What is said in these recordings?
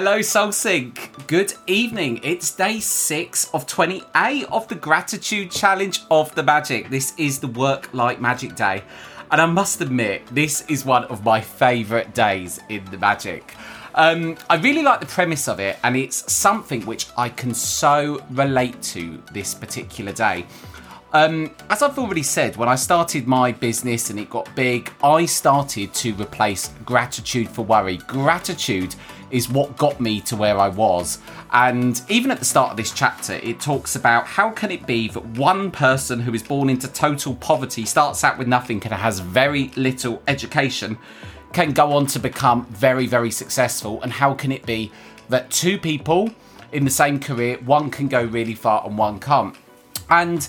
Hello, Soul Sync. Good evening. It's day six of 28 of the Gratitude Challenge of the Magic. This is the Work Like Magic Day. And I must admit, this is one of my favourite days in the Magic. Um, I really like the premise of it, and it's something which I can so relate to this particular day. Um, as I've already said, when I started my business and it got big, I started to replace gratitude for worry. Gratitude is what got me to where I was. And even at the start of this chapter, it talks about how can it be that one person who is born into total poverty starts out with nothing and has very little education can go on to become very, very successful? And how can it be that two people in the same career, one can go really far and one can't? And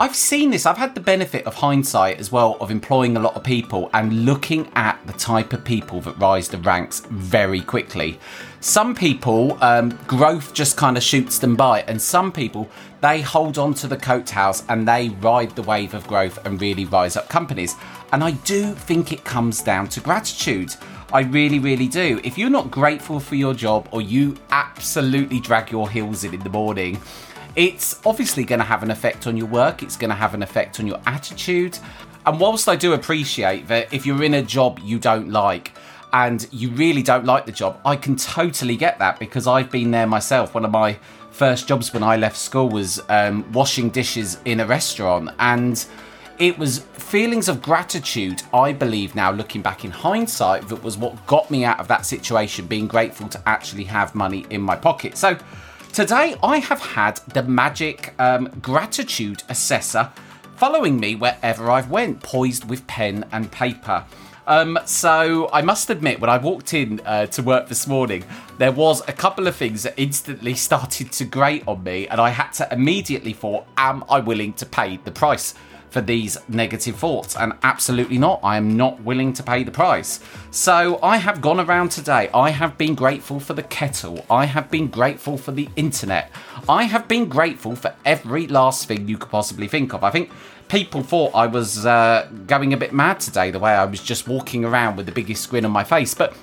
I've seen this. I've had the benefit of hindsight as well of employing a lot of people and looking at the type of people that rise the ranks very quickly. Some people, um, growth just kind of shoots them by, and some people, they hold on to the coattails and they ride the wave of growth and really rise up companies. And I do think it comes down to gratitude. I really, really do. If you're not grateful for your job or you absolutely drag your heels in in the morning, it's obviously going to have an effect on your work, it's going to have an effect on your attitude. And whilst I do appreciate that if you're in a job you don't like, and you really don't like the job, I can totally get that because I've been there myself. One of my first jobs when I left school was um, washing dishes in a restaurant, and it was feelings of gratitude, I believe now, looking back in hindsight, that was what got me out of that situation, being grateful to actually have money in my pocket. So, Today, I have had the magic um, gratitude assessor following me wherever I've went, poised with pen and paper. Um, so I must admit, when I walked in uh, to work this morning, there was a couple of things that instantly started to grate on me, and I had to immediately thought, "Am I willing to pay the price?" For these negative thoughts. And absolutely not. I am not willing to pay the price. So I have gone around today. I have been grateful for the kettle. I have been grateful for the internet. I have been grateful for every last thing you could possibly think of. I think people thought I was uh, going a bit mad today, the way I was just walking around with the biggest grin on my face. But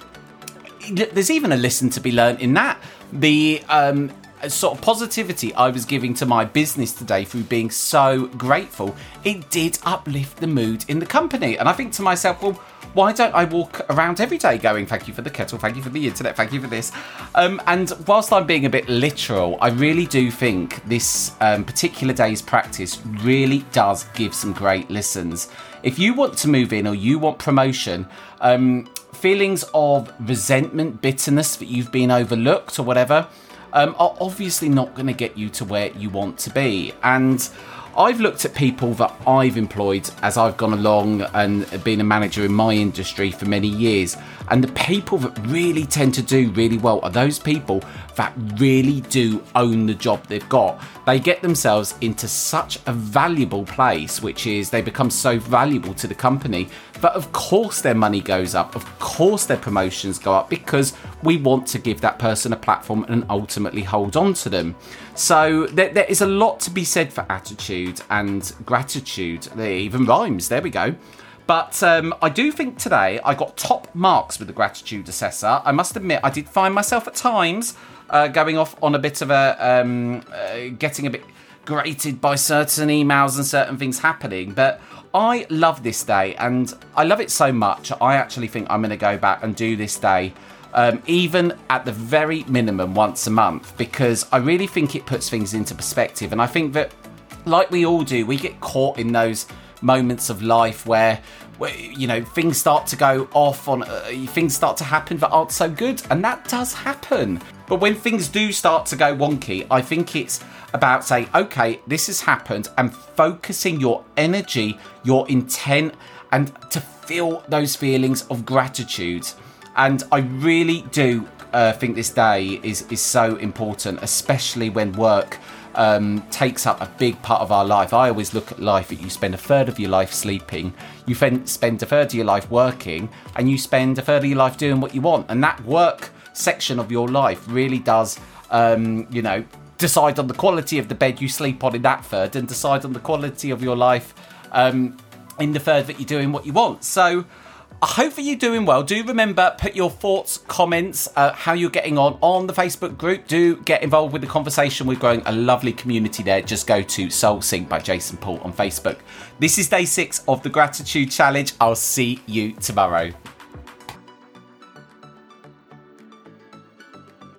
there's even a lesson to be learned in that. The um, sort of positivity I was giving to my business today through being so grateful, it did uplift the mood in the company. And I think to myself, well, why don't I walk around every day going, thank you for the kettle, thank you for the internet, thank you for this? Um, and whilst I'm being a bit literal, I really do think this um, particular day's practice really does give some great listens. If you want to move in or you want promotion, um, feelings of resentment, bitterness that you've been overlooked or whatever, um, are obviously not going to get you to where you want to be. And I've looked at people that I've employed as I've gone along and been a manager in my industry for many years. And the people that really tend to do really well are those people that really do own the job they've got. They get themselves into such a valuable place, which is they become so valuable to the company but of course, their money goes up. Of course, their promotions go up because we want to give that person a platform and ultimately hold on to them. So, there, there is a lot to be said for attitude and gratitude. There even rhymes. There we go. But um, I do think today I got top marks with the gratitude assessor. I must admit, I did find myself at times uh, going off on a bit of a um, uh, getting a bit grated by certain emails and certain things happening. But I love this day and I love it so much. I actually think I'm going to go back and do this day, um, even at the very minimum once a month, because I really think it puts things into perspective. And I think that, like we all do, we get caught in those moments of life where, where you know things start to go off on uh, things start to happen that aren't so good and that does happen but when things do start to go wonky i think it's about saying, okay, this has happened, and focusing your energy, your intent, and to feel those feelings of gratitude. And I really do uh, think this day is is so important, especially when work um, takes up a big part of our life. I always look at life that you spend a third of your life sleeping, you spend a third of your life working, and you spend a third of your life doing what you want. And that work section of your life really does, um, you know, decide on the quality of the bed you sleep on in that third and decide on the quality of your life um, in the third that you're doing what you want. So Hopefully you're doing well. Do remember, put your thoughts, comments, uh, how you're getting on on the Facebook group. Do get involved with the conversation. We're growing a lovely community there. Just go to Soul Sync by Jason Paul on Facebook. This is day six of the Gratitude Challenge. I'll see you tomorrow.